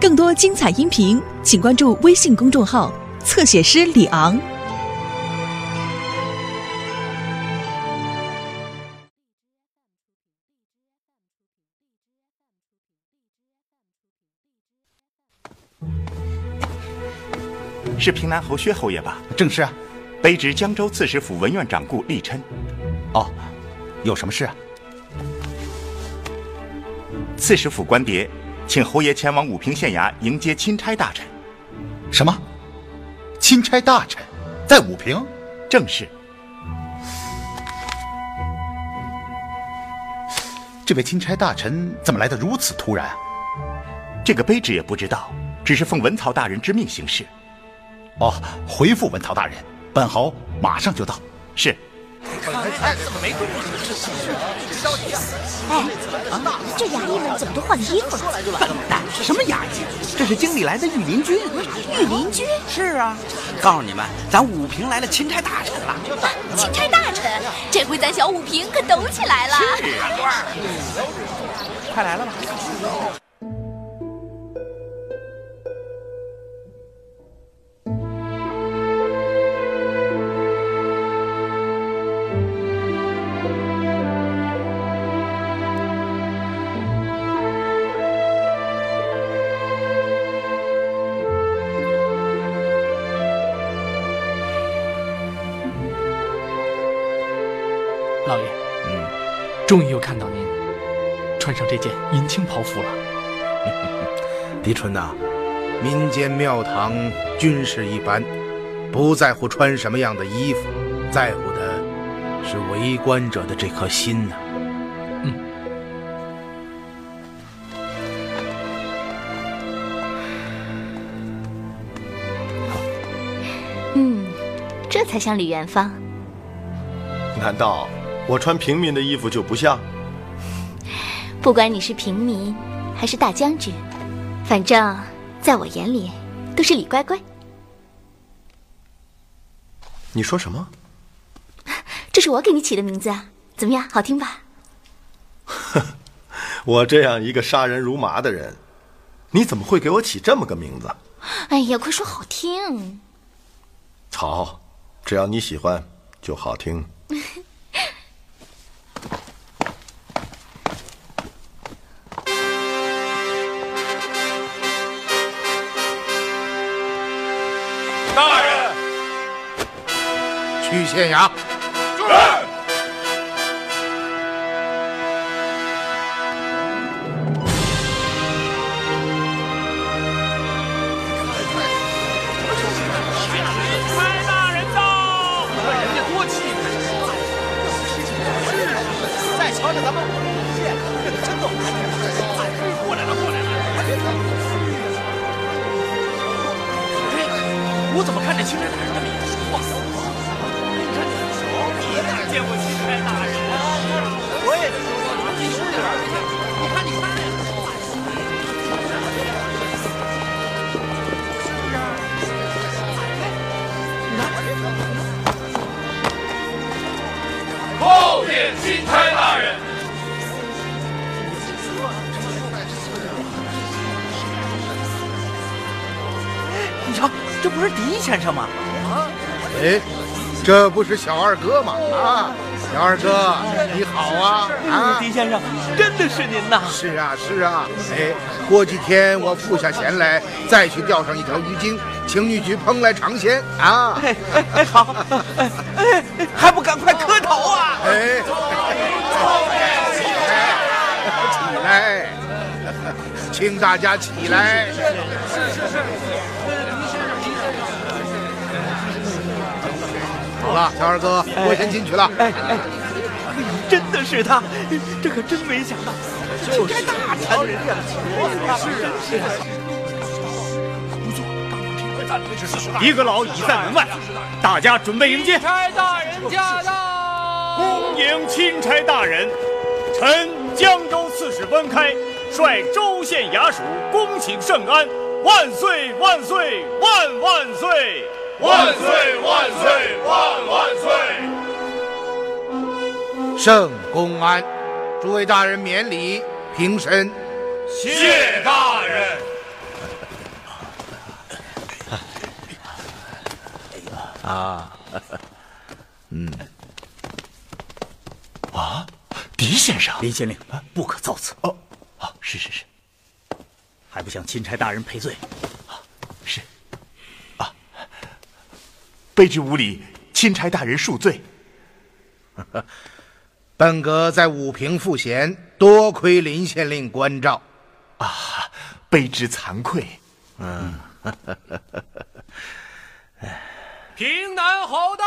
更多精彩音频，请关注微信公众号“侧写师李昂”。是平南侯薛侯爷吧？正是啊。卑职江州刺史府文院长顾立琛。哦，有什么事啊？刺史府官牒，请侯爷前往武平县衙迎接钦差大臣。什么？钦差大臣在武平？正是。这位钦差大臣怎么来的如此突然啊？这个卑职也不知道，只是奉文曹大人之命行事。哦，回复文曹大人，本侯马上就到。是。哎，怎么没动静？这是着急啊！哎，这衙役们怎么都换衣服了？笨蛋，什么衙役？这是京里来的御林军。御林军？是啊，告诉你们，咱武平来了钦差大臣了。钦差大臣，这回咱小武平可抖起来了。快来了吧？终于又看到您穿上这件银青袍服了。狄春呐，民间庙堂均是一般，不在乎穿什么样的衣服，在乎的是围观者的这颗心呐。嗯。嗯，这才像李元芳。难道？我穿平民的衣服就不像？不管你是平民还是大将军，反正在我眼里都是李乖乖。你说什么？这是我给你起的名字啊，怎么样，好听吧？我这样一个杀人如麻的人，你怎么会给我起这么个名字？哎呀，快说好听！好，只要你喜欢，就好听。电影哎。这不是小二哥吗？啊，小二哥，你好啊！啊，狄先生，真的是您呐！是啊，是啊。哎，过几天我付下钱来，再去钓上一条鱼精，请你去烹来尝鲜啊！哎哎哎，好，哎哎，还不赶快磕头啊！哎，起来，请大家起来。是是是。了，小二哥，我先进去了。哎哎，真的是他，这可真没想到，就是大臣人家，是是。不错，刚刚听快站的是四一个老已在门外，大家准备迎接。钦差大人驾到！恭迎钦差大人，臣江州刺史温开率州县衙署恭请圣安，万岁万岁万万岁！万岁！万岁！万万岁！圣公安，诸位大人免礼，平身。谢大人。啊，嗯，啊，狄先生，林县令，不可造次。哦，哦，是是是，还不向钦差大人赔罪？卑职无礼，钦差大人恕罪。本阁在武平赋闲，多亏林县令关照，啊，卑职惭愧。嗯，平南侯到。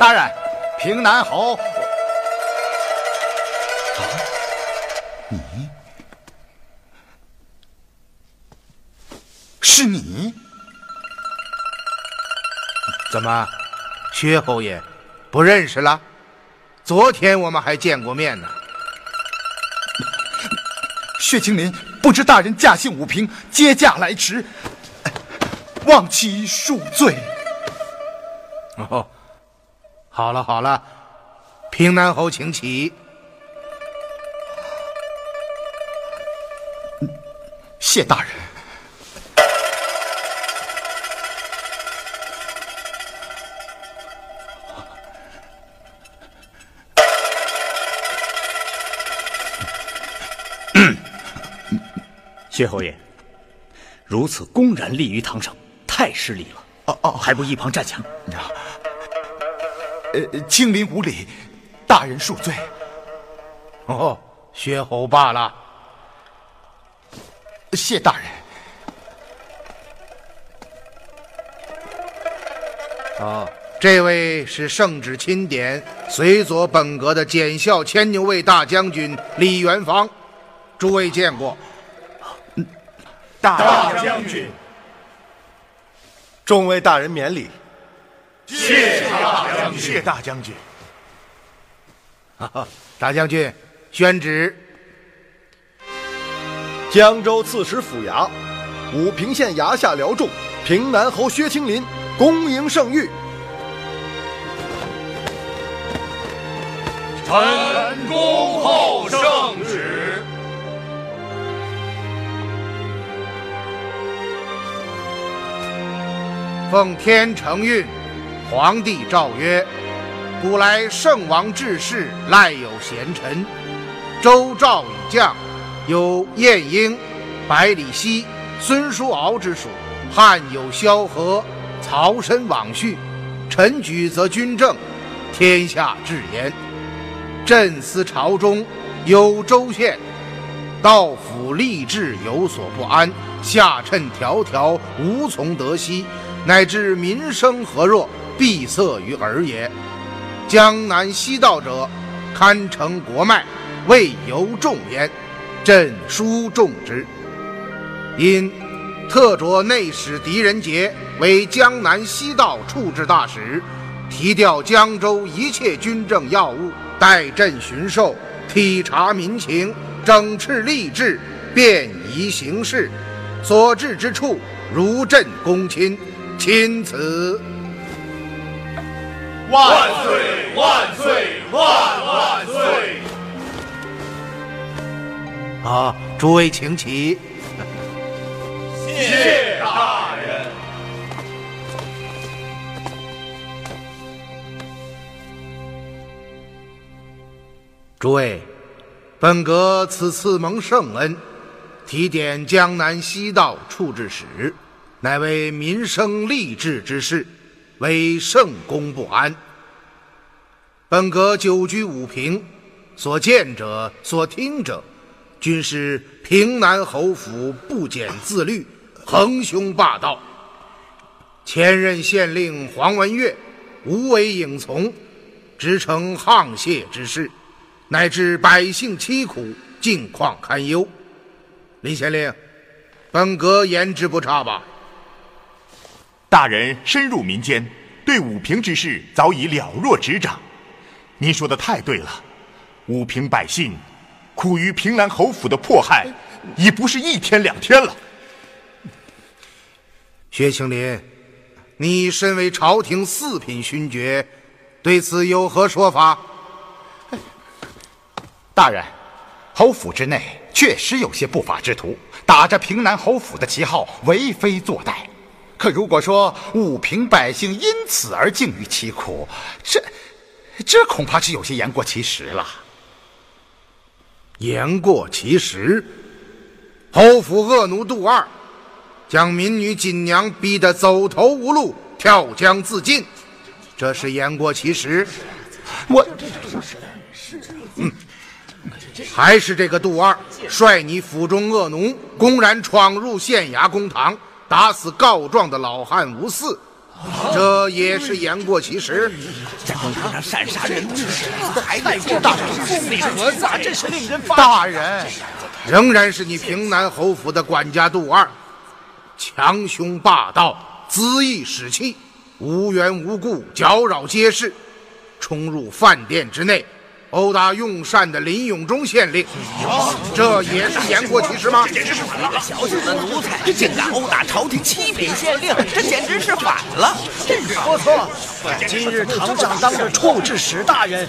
大人，平南侯。啊，你？是你？怎么，薛侯爷不认识了？昨天我们还见过面呢。薛青林不知大人驾幸武平，接驾来迟，望其恕罪。哦。好了好了，平南侯请起。谢大人。薛侯爷，如此公然立于堂上，太失礼了。哦哦，还不一旁站墙。呃，青林无礼，大人恕罪。哦，薛侯罢了。谢大人。哦，这位是圣旨钦点，随左本阁的检校牵牛卫大将军李元芳，诸位见过。大将军，众位大人免礼。谢大将军，谢大将军。大将军，宣旨：江州刺史府衙，武平县衙下辽众，平南侯薛青林，恭迎圣谕。臣恭候圣旨。奉天承运。皇帝诏曰：“古来圣王治世，赖有贤臣。周赵以将，有晏婴、百里奚、孙叔敖之属；汉有萧何、曹参、王绪。臣举则君政，天下治焉。朕思朝中有州县，道府吏治有所不安，下趁条条，无从得悉，乃至民生何若。”闭塞于耳也。江南西道者，堪称国脉，未由众焉。朕殊重之。因特着内史狄仁杰为江南西道处置大使，提调江州一切军政要务，代朕巡狩，体察民情，整饬吏治，便宜行事。所至之处，如朕躬亲，钦此。万岁！万岁！万万岁！啊，诸位请起。谢大人。诸位，本阁此次蒙圣恩，提点江南西道处置使，乃为民生利治之事。为圣公不安。本阁久居武平，所见者、所听者，均是平南侯府不检自律，横凶霸道。前任县令黄文岳无为影从，直成沆瀣之势，乃至百姓凄苦，境况堪忧。林县令，本阁言之不差吧？大人深入民间，对武平之事早已了若指掌。您说的太对了，武平百姓苦于平南侯府的迫害，已不是一天两天了。薛青林，你身为朝廷四品勋爵，对此有何说法？大人，侯府之内确实有些不法之徒，打着平南侯府的旗号为非作歹。可如果说武平百姓因此而境遇其苦，这这恐怕是有些言过其实了。言过其实，侯府恶奴杜二将民女锦娘逼得走投无路，跳江自尽，这是言过其实。我，嗯，还是这个杜二率你府中恶奴，公然闯入县衙公堂。打死告状的老汉吴四，这也是言过其实。在公堂上擅杀人质，还带过大人父命何在？真是令人发大人，仍然是你平南侯府的管家杜二，强凶霸道，恣意使气，无缘无故搅扰街市，冲入饭店之内。殴打用膳的林永忠县令，这也是言过其实吗？这简直是反了！小小的奴才竟敢殴打朝廷七品县令，这简直是反了！不错，今日堂上当着处置使大人，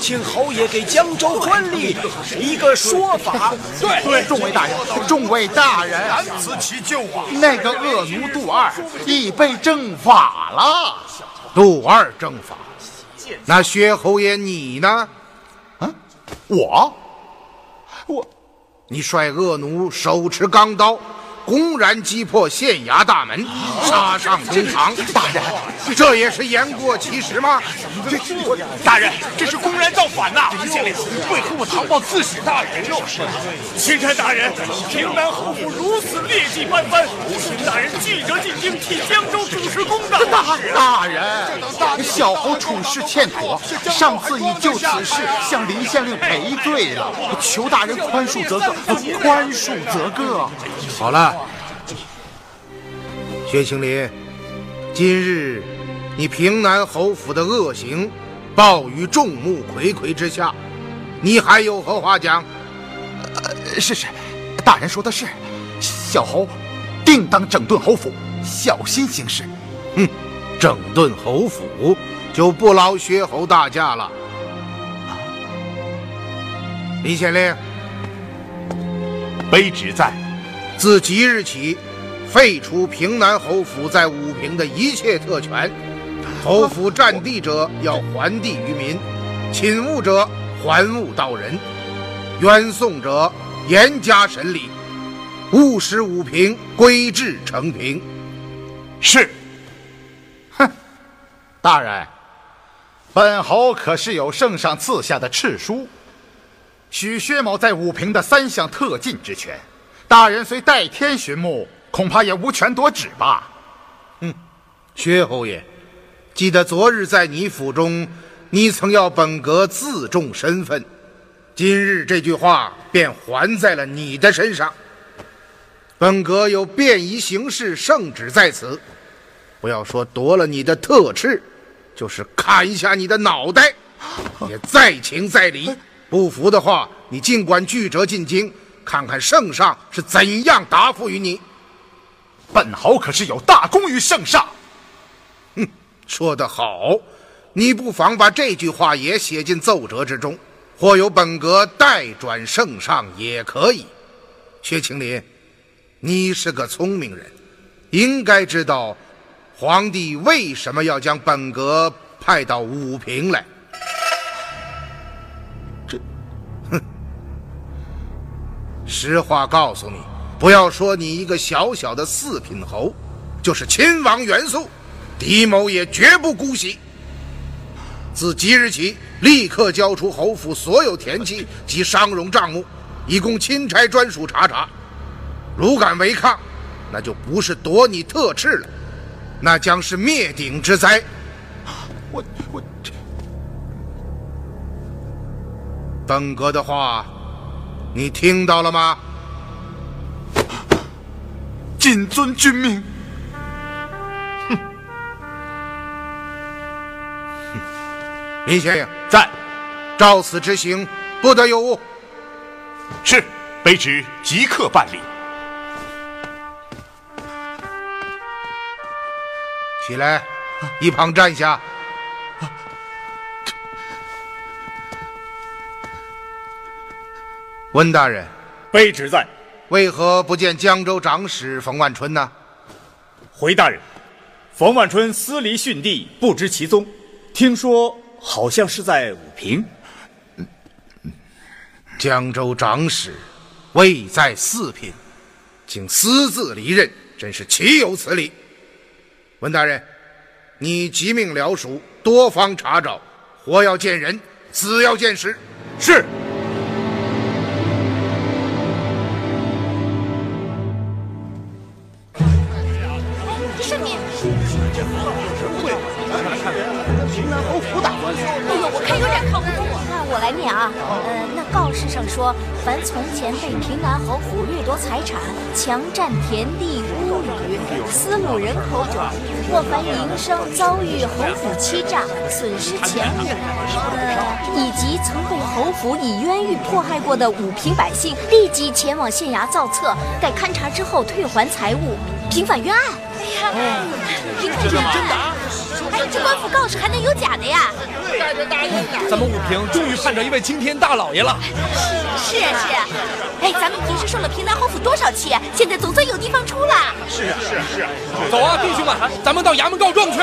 请侯爷给江州官吏一个说法。对，众位大人，众位大人，难辞其咎啊！那个恶奴杜二已被正法了。杜二正法，那薛侯爷你呢？我，我，你率恶奴手持钢刀，公然击破县衙大门，杀上公堂。大人，这也是言过其实吗？这，大人，这是公然造反呐！县令为何不堂报刺史大人？就是，钦差大人，平南侯府如此劣迹斑斑，请大人记者进京替江州主持公道。大人，大人，小侯处事欠妥，上次已就此事向林县令赔罪了，求大人宽恕则个，宽恕则个。好了，薛青林，今日你平南侯府的恶行报于众目睽睽之下，你还有何话讲？呃，是是，大人说的是，小侯定当整顿侯府，小心行事。哼，整顿侯府就不劳薛侯大驾了。李县令，卑职在。自即日起，废除平南侯府在武平的一切特权。侯府占地者要还地于民，侵物者还物到人，冤讼者严加审理，务使武平归治成平。是。哼，大人，本侯可是有圣上赐下的敕书，许薛某在武平的三项特进之权。大人虽代天巡墓，恐怕也无权夺旨吧？哼，薛侯爷，记得昨日在你府中，你曾要本阁自重身份，今日这句话便还在了你的身上。本阁有便宜行事圣旨在此，不要说夺了你的特敕，就是砍下你的脑袋，也在情在理。不服的话，你尽管拒折进京。看看圣上是怎样答复于你。本侯可是有大功于圣上。哼，说得好，你不妨把这句话也写进奏折之中，或由本阁代转圣上也可以。薛青林，你是个聪明人，应该知道皇帝为什么要将本阁派到武平来。实话告诉你，不要说你一个小小的四品侯，就是亲王元素，狄某也绝不姑息。自即日起，立刻交出侯府所有田契 及商容账目，以供钦差专属查查。如敢违抗，那就不是夺你特敕了，那将是灭顶之灾。我我这，本阁的话。你听到了吗？谨遵君命。哼！林先生在，照此执行，不得有误。是，卑职即刻办理。起来，一旁站下。温大人，卑职在。为何不见江州长史冯万春呢？回大人，冯万春私离训地，不知其踪。听说好像是在武平。江州长史位在四品，竟私自离任，真是岂有此理！温大人，你即命僚属多方查找，活要见人，死要见尸。是。来念啊。呃，那告示上说，凡从前被平南侯府掠夺财产、强占田地、屋宇、私掳人口者，或凡营生遭遇侯府欺诈、损失钱物，呃，以及曾被侯府以冤狱迫害过的武平百姓，立即前往县衙造册，待勘查之后退还财物，平反冤案。哎呀，平反冤案。哎，这官府告示还能有假的呀？咱们武平终于盼着一位青天大老爷了。是啊是啊，哎，咱们平时受了平南侯府多少气，现在总算有地方出了。是啊是啊是啊，走啊，弟兄们，咱们到衙门告状去。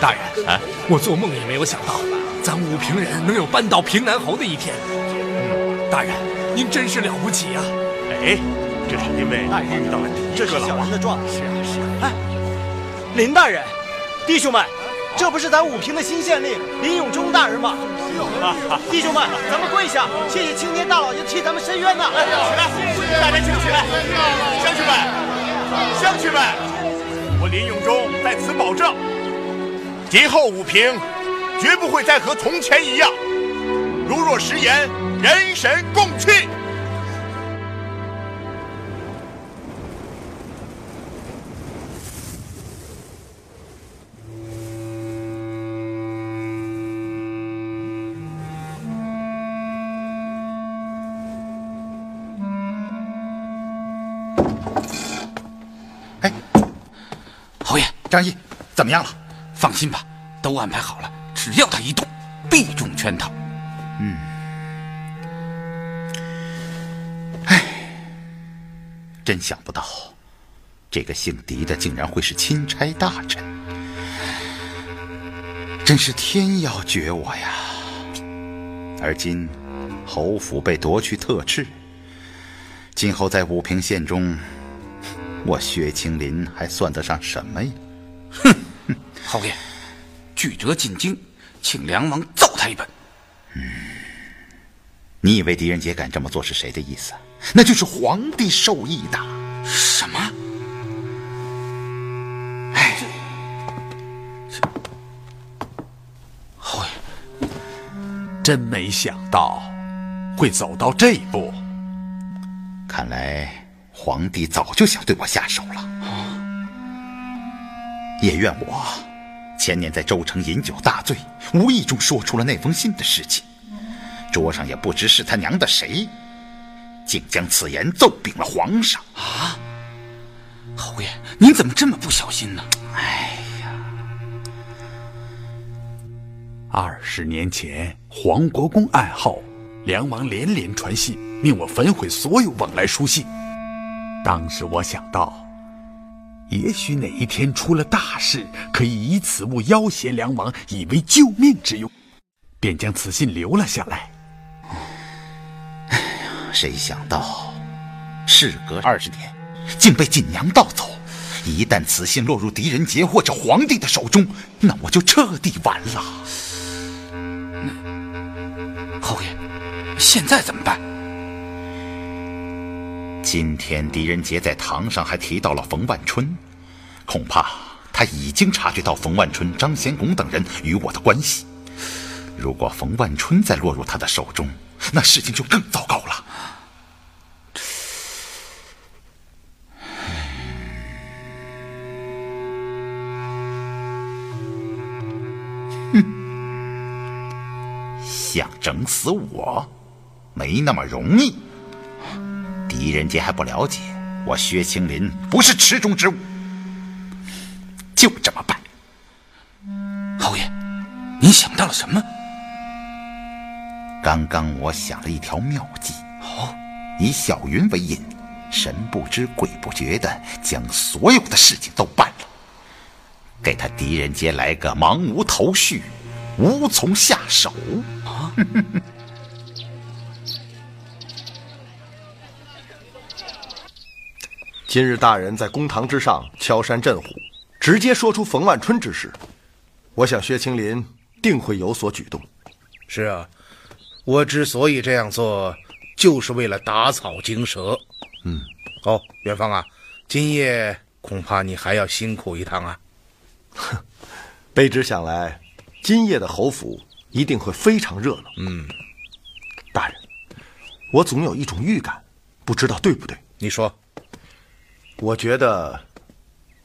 大人啊，我做梦也没有想到，咱武平人能有扳倒平南侯的一天。嗯大人，您真是了不起呀！哎，这是因为遇到了敌这是小人的状。是啊是啊。哎，林大人，弟兄们，这不是咱武平的新县令林永忠大人吗？弟兄们，咱们跪下，谢谢青天大老爷替咱们伸冤呐！起来，大家请起来，乡亲们，乡亲们，我林永忠在此保证。今后武平绝不会再和从前一样，如若食言，人神共弃。哎，侯爷，张毅，怎么样了？放心吧，都安排好了，只要他一动，必中圈套。嗯，哎，真想不到，这个姓狄的竟然会是钦差大臣，真是天要绝我呀！而今侯府被夺去特敕，今后在武平县中，我薛青林还算得上什么呀？哼！侯爷，巨折进京，请梁王揍他一本。嗯，你以为狄仁杰敢这么做是谁的意思？那就是皇帝授意的。什么？哎，侯爷，真没想到会走到这一步。看来皇帝早就想对我下手了。也怨我。前年在州城饮酒大醉，无意中说出了那封信的事情，桌上也不知是他娘的谁，竟将此言奏禀了皇上。啊，侯爷，您怎么这么不小心呢？哎呀，二十年前黄国公暗号，梁王连连传信，命我焚毁所有往来书信。当时我想到。也许哪一天出了大事，可以以此物要挟梁王，以为救命之用，便将此信留了下来。哎呀，谁想到，事隔二十年，竟被锦娘盗走。一旦此信落入狄仁杰或者皇帝的手中，那我就彻底完了。侯爷，现在怎么办？今天狄仁杰在堂上还提到了冯万春，恐怕他已经察觉到冯万春、张显拱等人与我的关系，如果冯万春再落入他的手中，那事情就更糟糕了。哼。想整死我？没那么容易。狄仁杰还不了解，我薛青林不是池中之物。就这么办。侯爷，您想到了什么？刚刚我想了一条妙计。哦，以小云为引，神不知鬼不觉的将所有的事情都办了，给他狄仁杰来个茫无头绪，无从下手。啊！今日大人在公堂之上敲山震虎，直接说出冯万春之事，我想薛青林定会有所举动。是啊，我之所以这样做，就是为了打草惊蛇。嗯，哦，元芳啊，今夜恐怕你还要辛苦一趟啊。哼，卑职想来，今夜的侯府一定会非常热闹。嗯，大人，我总有一种预感，不知道对不对？你说。我觉得，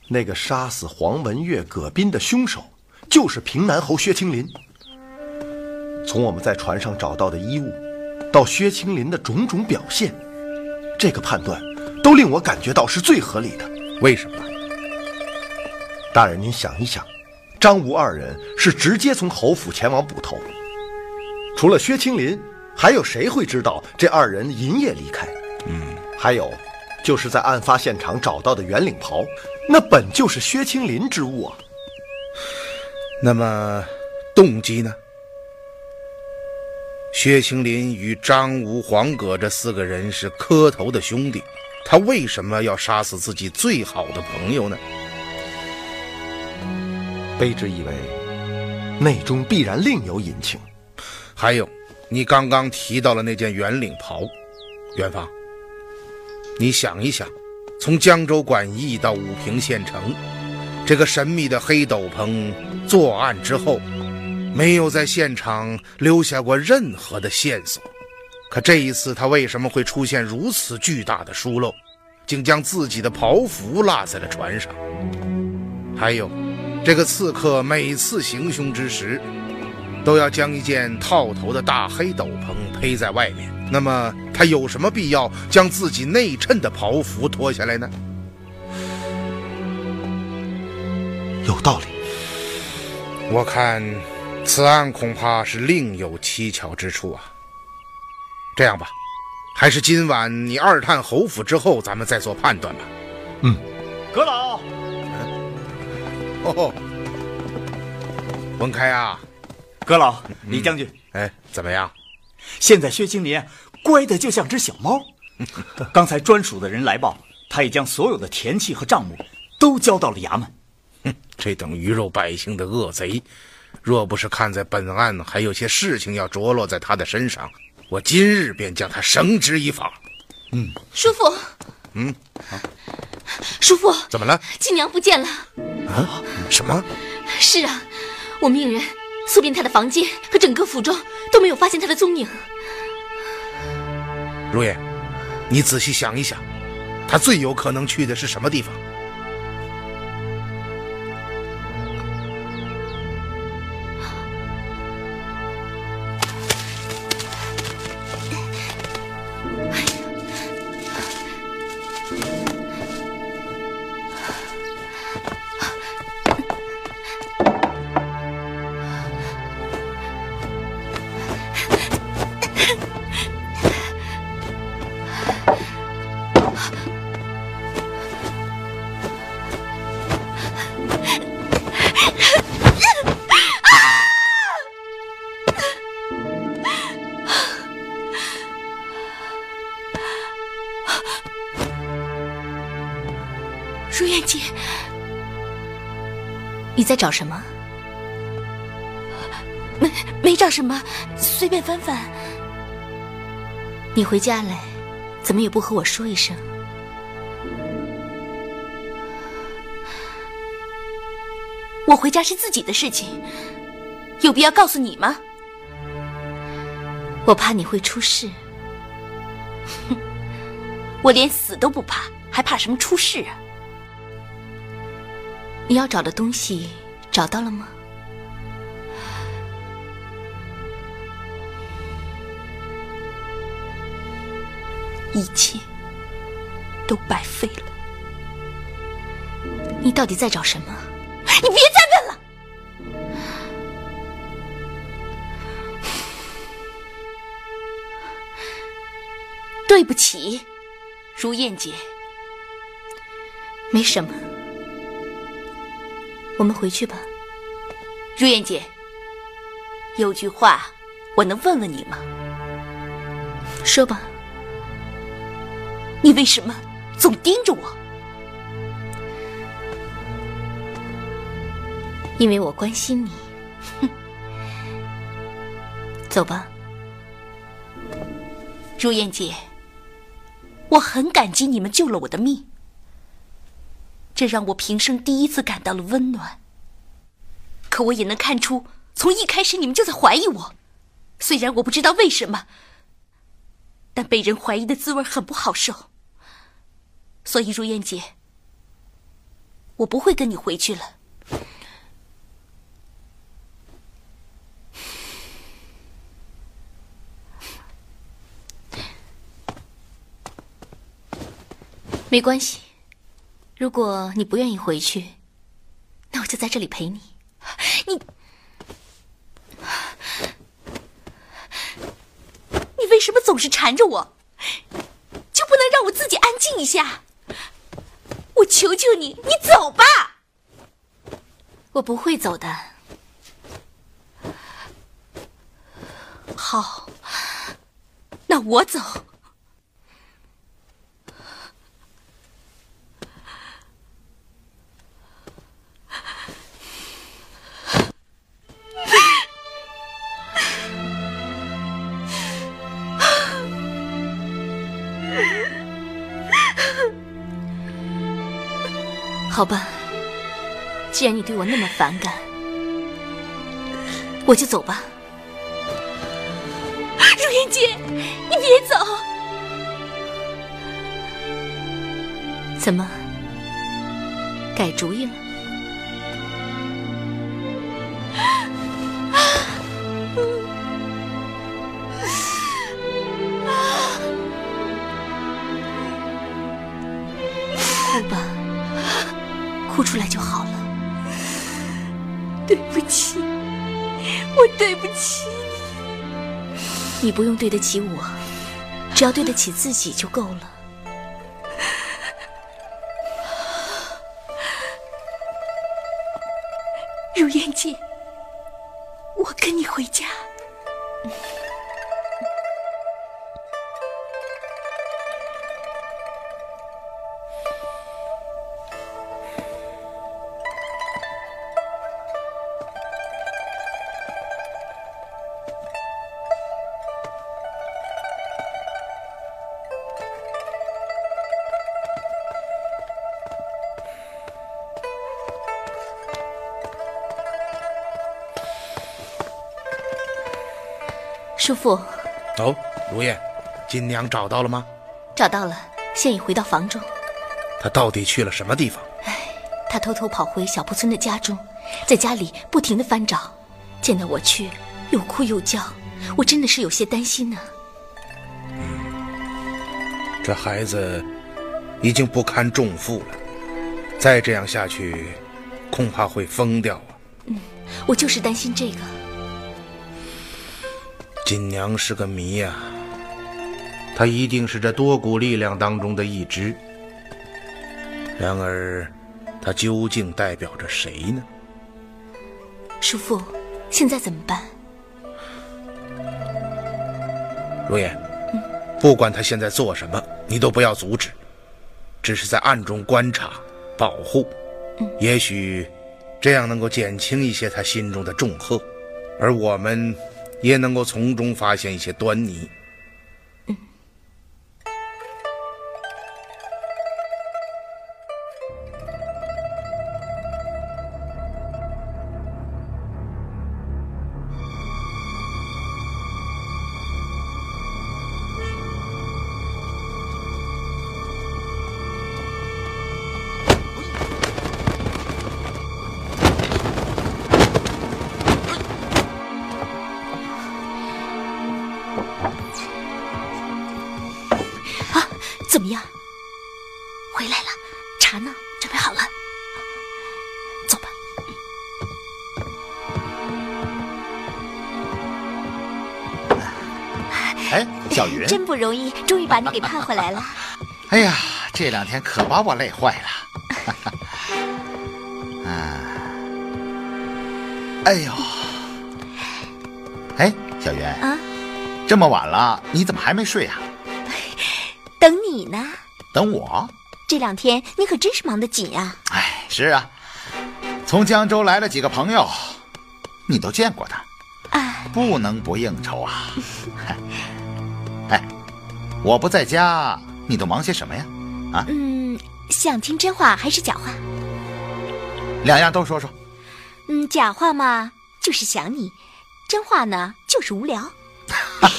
那个杀死黄文月、葛斌的凶手，就是平南侯薛青林。从我们在船上找到的衣物，到薛青林的种种表现，这个判断都令我感觉到是最合理的。为什么？大人，您想一想，张吴二人是直接从侯府前往捕头，除了薛青林，还有谁会知道这二人银夜离开？嗯，还有。就是在案发现场找到的圆领袍，那本就是薛青林之物啊。那么，动机呢？薛青林与张吴、黄葛这四个人是磕头的兄弟，他为什么要杀死自己最好的朋友呢？卑职以为，内中必然另有隐情。还有，你刚刚提到了那件圆领袍，元芳。你想一想，从江州管驿到武平县城，这个神秘的黑斗篷作案之后，没有在现场留下过任何的线索。可这一次，他为什么会出现如此巨大的疏漏，竟将自己的袍服落在了船上？还有，这个刺客每次行凶之时，都要将一件套头的大黑斗篷披在外面。那么他有什么必要将自己内衬的袍服脱下来呢？有道理。我看此案恐怕是另有蹊跷之处啊。这样吧，还是今晚你二探侯府之后，咱们再做判断吧。嗯。阁老。哦。文开啊。阁老，李将军。哎，怎么样？现在薛青林乖的就像只小猫。刚才专属的人来报，他已将所有的田契和账目都交到了衙门。哼，这等鱼肉百姓的恶贼，若不是看在本案还有些事情要着落在他的身上，我今日便将他绳之以法。嗯，叔父。嗯，叔父，怎么了？亲娘不见了。啊？什么？是啊，我命人。苏斌他的房间和整个府中，都没有发现他的踪影。如烟，你仔细想一想，他最有可能去的是什么地方？在找什么？没没找什么，随便翻翻。你回家来，怎么也不和我说一声？我回家是自己的事情，有必要告诉你吗？我怕你会出事。哼，我连死都不怕，还怕什么出事啊？你要找的东西找到了吗？一切都白费了。你到底在找什么？你别再问了！对不起如燕姐。没什么。我们回去吧。如燕姐，有句话我能问问你吗？说吧。你为什么总盯着我？因为我关心你。哼，走吧，如燕姐。我很感激你们救了我的命，这让我平生第一次感到了温暖。可我也能看出，从一开始你们就在怀疑我，虽然我不知道为什么，但被人怀疑的滋味很不好受。所以，如燕姐，我不会跟你回去了。没关系，如果你不愿意回去，那我就在这里陪你。你，你为什么总是缠着我？就不能让我自己安静一下？我求求你，你走吧。我不会走的。好，那我走。好吧，既然你对我那么反感，我就走吧。如烟姐，你别走！怎么，改主意了？哭出来就好了。对不起，我对不起你。你不用对得起我，只要对得起自己就够了。叔父，哦，如燕，金娘找到了吗？找到了，现已回到房中。她到底去了什么地方？唉，她偷偷跑回小铺村的家中，在家里不停的翻找，见到我去，又哭又叫，我真的是有些担心呢。嗯，这孩子已经不堪重负了，再这样下去，恐怕会疯掉啊。嗯，我就是担心这个。锦娘是个谜呀，她一定是这多股力量当中的一支。然而，她究竟代表着谁呢？叔父，现在怎么办？如烟，不管他现在做什么，你都不要阻止，只是在暗中观察、保护。也许这样能够减轻一些他心中的重荷，而我们。也能够从中发现一些端倪。把你给盼回来了。哎呀，这两天可把我累坏了。啊，哎呦，哎，小云啊，这么晚了，你怎么还没睡啊？等你呢。等我？这两天你可真是忙得紧呀。哎，是啊，从江州来了几个朋友，你都见过的，啊，不能不应酬啊。哎，我不在家，你都忙些什么呀？啊？嗯，想听真话还是假话？两样都说说。嗯，假话嘛，就是想你；真话呢，就是无聊。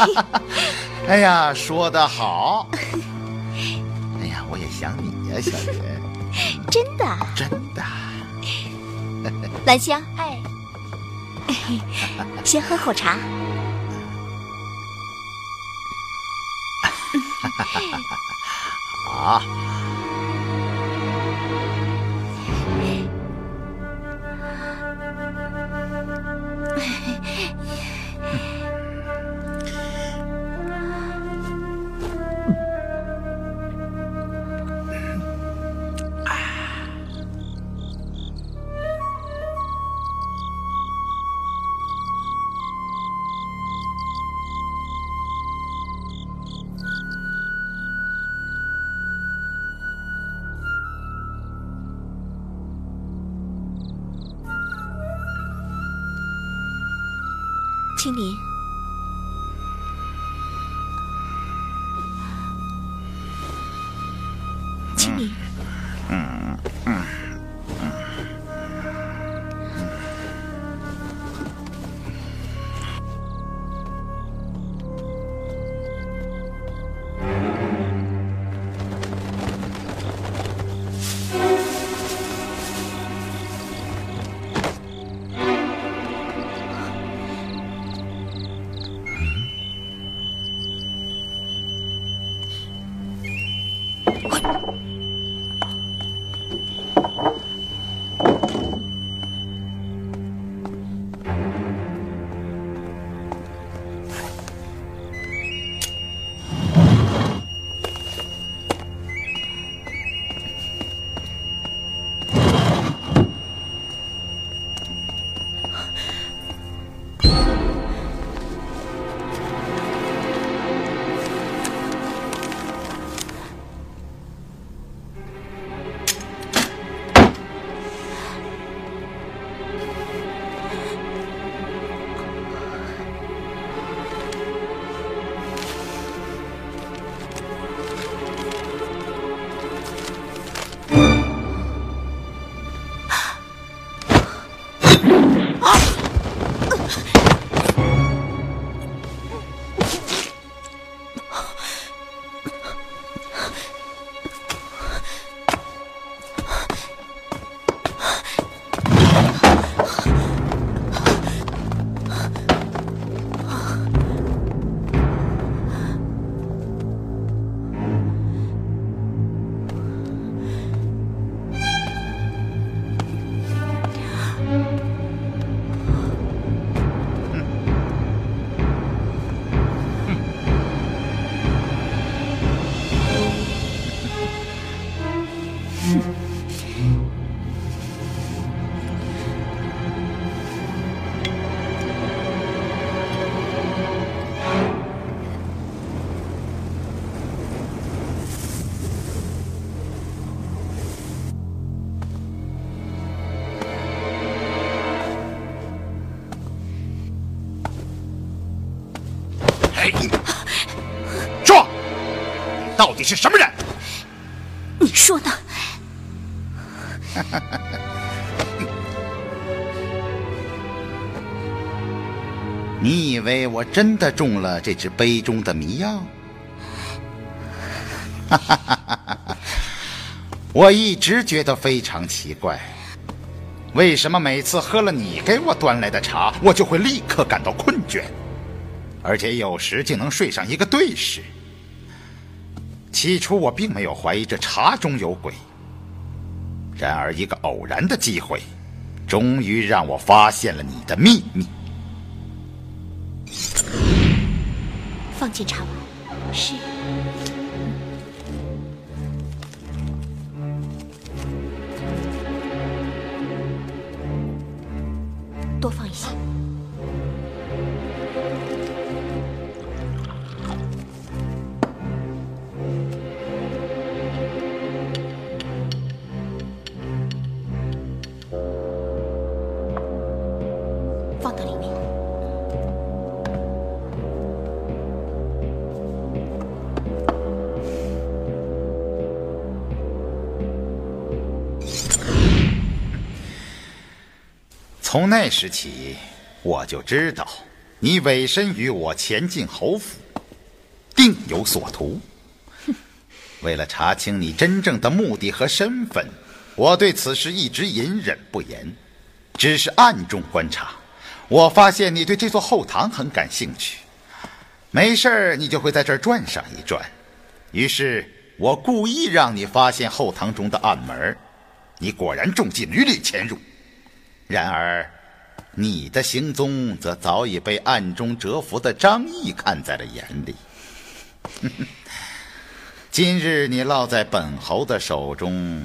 哎呀，说得好！哎呀，我也想你呀，小云。真的？真的。兰香，哎，先喝口茶。好。青林，青林，嗯。到底是什么人？你说呢？你以为我真的中了这只杯中的迷药？我一直觉得非常奇怪，为什么每次喝了你给我端来的茶，我就会立刻感到困倦，而且有时竟能睡上一个对时。起初我并没有怀疑这茶中有鬼，然而一个偶然的机会，终于让我发现了你的秘密。放进茶碗。是。从那时起，我就知道你委身于我前进侯府，定有所图。为了查清你真正的目的和身份，我对此事一直隐忍不言，只是暗中观察。我发现你对这座后堂很感兴趣，没事儿你就会在这儿转上一转。于是我故意让你发现后堂中的暗门，你果然中计，屡屡潜入。然而，你的行踪则早已被暗中蛰伏的张毅看在了眼里。今日你落在本侯的手中，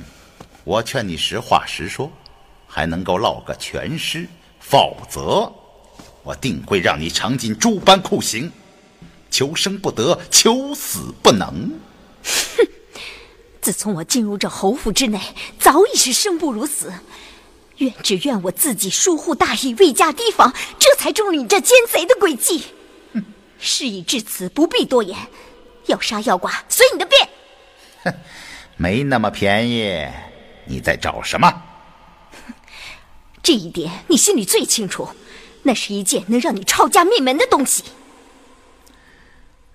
我劝你实话实说，还能够落个全尸；否则，我定会让你尝尽诸般酷刑，求生不得，求死不能。哼！自从我进入这侯府之内，早已是生不如死。怨只怨我自己疏忽大意，未加提防，这才中了你这奸贼的诡计。事已至此，不必多言，要杀要剐，随你的便。哼，没那么便宜，你在找什么？这一点你心里最清楚，那是一件能让你抄家灭门的东西。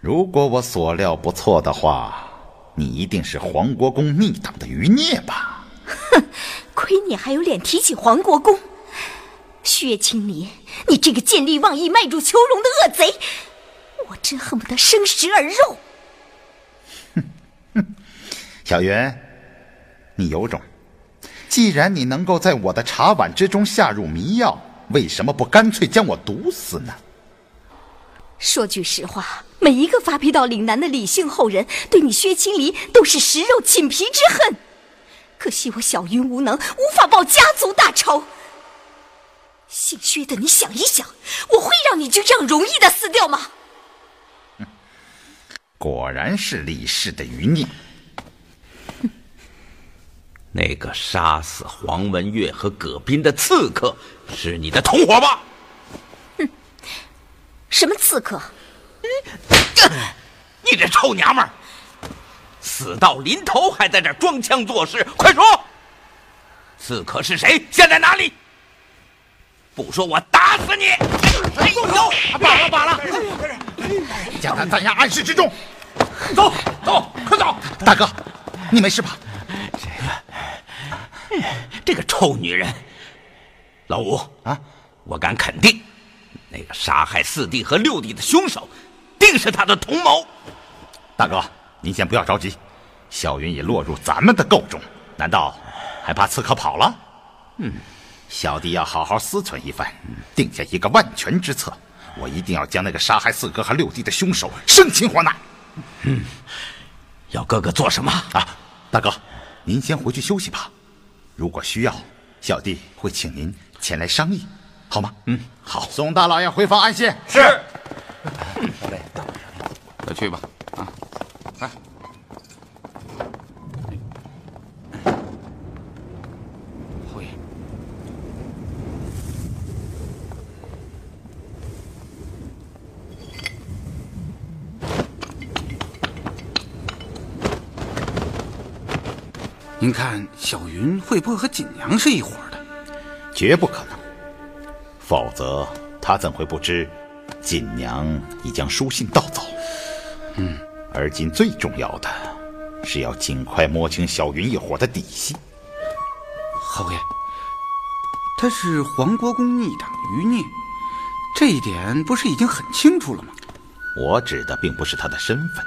如果我所料不错的话，你一定是黄国公逆党的余孽吧？哼。亏你还有脸提起黄国公，薛青林，你这个见利忘义、卖主求荣的恶贼，我真恨不得生食而肉。哼哼，小云，你有种！既然你能够在我的茶碗之中下入迷药，为什么不干脆将我毒死呢？说句实话，每一个发配到岭南的李姓后人，对你薛青林都是食肉寝皮之恨。可惜我小云无能，无法报家族大仇。姓薛的，你想一想，我会让你就这样容易的死掉吗？果然是李氏的余孽。那个杀死黄文月和葛斌的刺客是你的同伙吧？哼，什么刺客？你这臭娘们儿！死到临头还在这装腔作势，快说！刺客是谁？现在哪里？不说我打死你！动手！罢了罢了，将他暂下暗室之中。走走，快走！大哥，你没事吧？这个，这个臭女人，老五啊，我敢肯定，那个杀害四弟和六弟的凶手，定是他的同谋。大哥。您先不要着急，小云已落入咱们的构中，难道还怕刺客跑了？嗯，小弟要好好思忖一番，定下一个万全之策。我一定要将那个杀害四哥和六弟的凶手生擒活拿。嗯，要哥哥做什么啊？大哥，您先回去休息吧。如果需要，小弟会请您前来商议，好吗？嗯，好。送大老爷回房安歇。是。好嘞，快去吧。来，侯爷，您看小云会不会和锦娘是一伙的？绝不可能，否则他怎会不知锦娘已将书信盗走？嗯。而今最重要的，是要尽快摸清小云一伙的底细。侯爷，他是黄国公逆党余孽，这一点不是已经很清楚了吗？我指的并不是他的身份，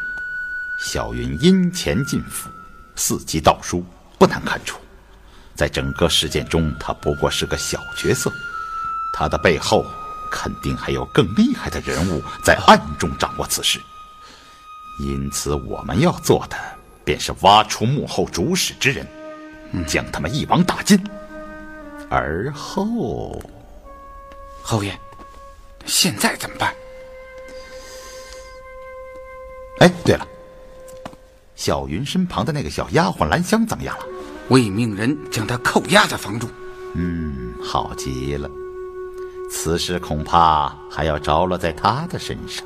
小云阴钱进府，伺机盗书，不难看出，在整个事件中，他不过是个小角色。他的背后肯定还有更厉害的人物在暗中掌握此事。因此，我们要做的便是挖出幕后主使之人，将他们一网打尽。而后，侯爷，现在怎么办？哎，对了，小云身旁的那个小丫鬟兰香怎么样了？我已命人将她扣押在房中。嗯，好极了。此事恐怕还要着落在她的身上。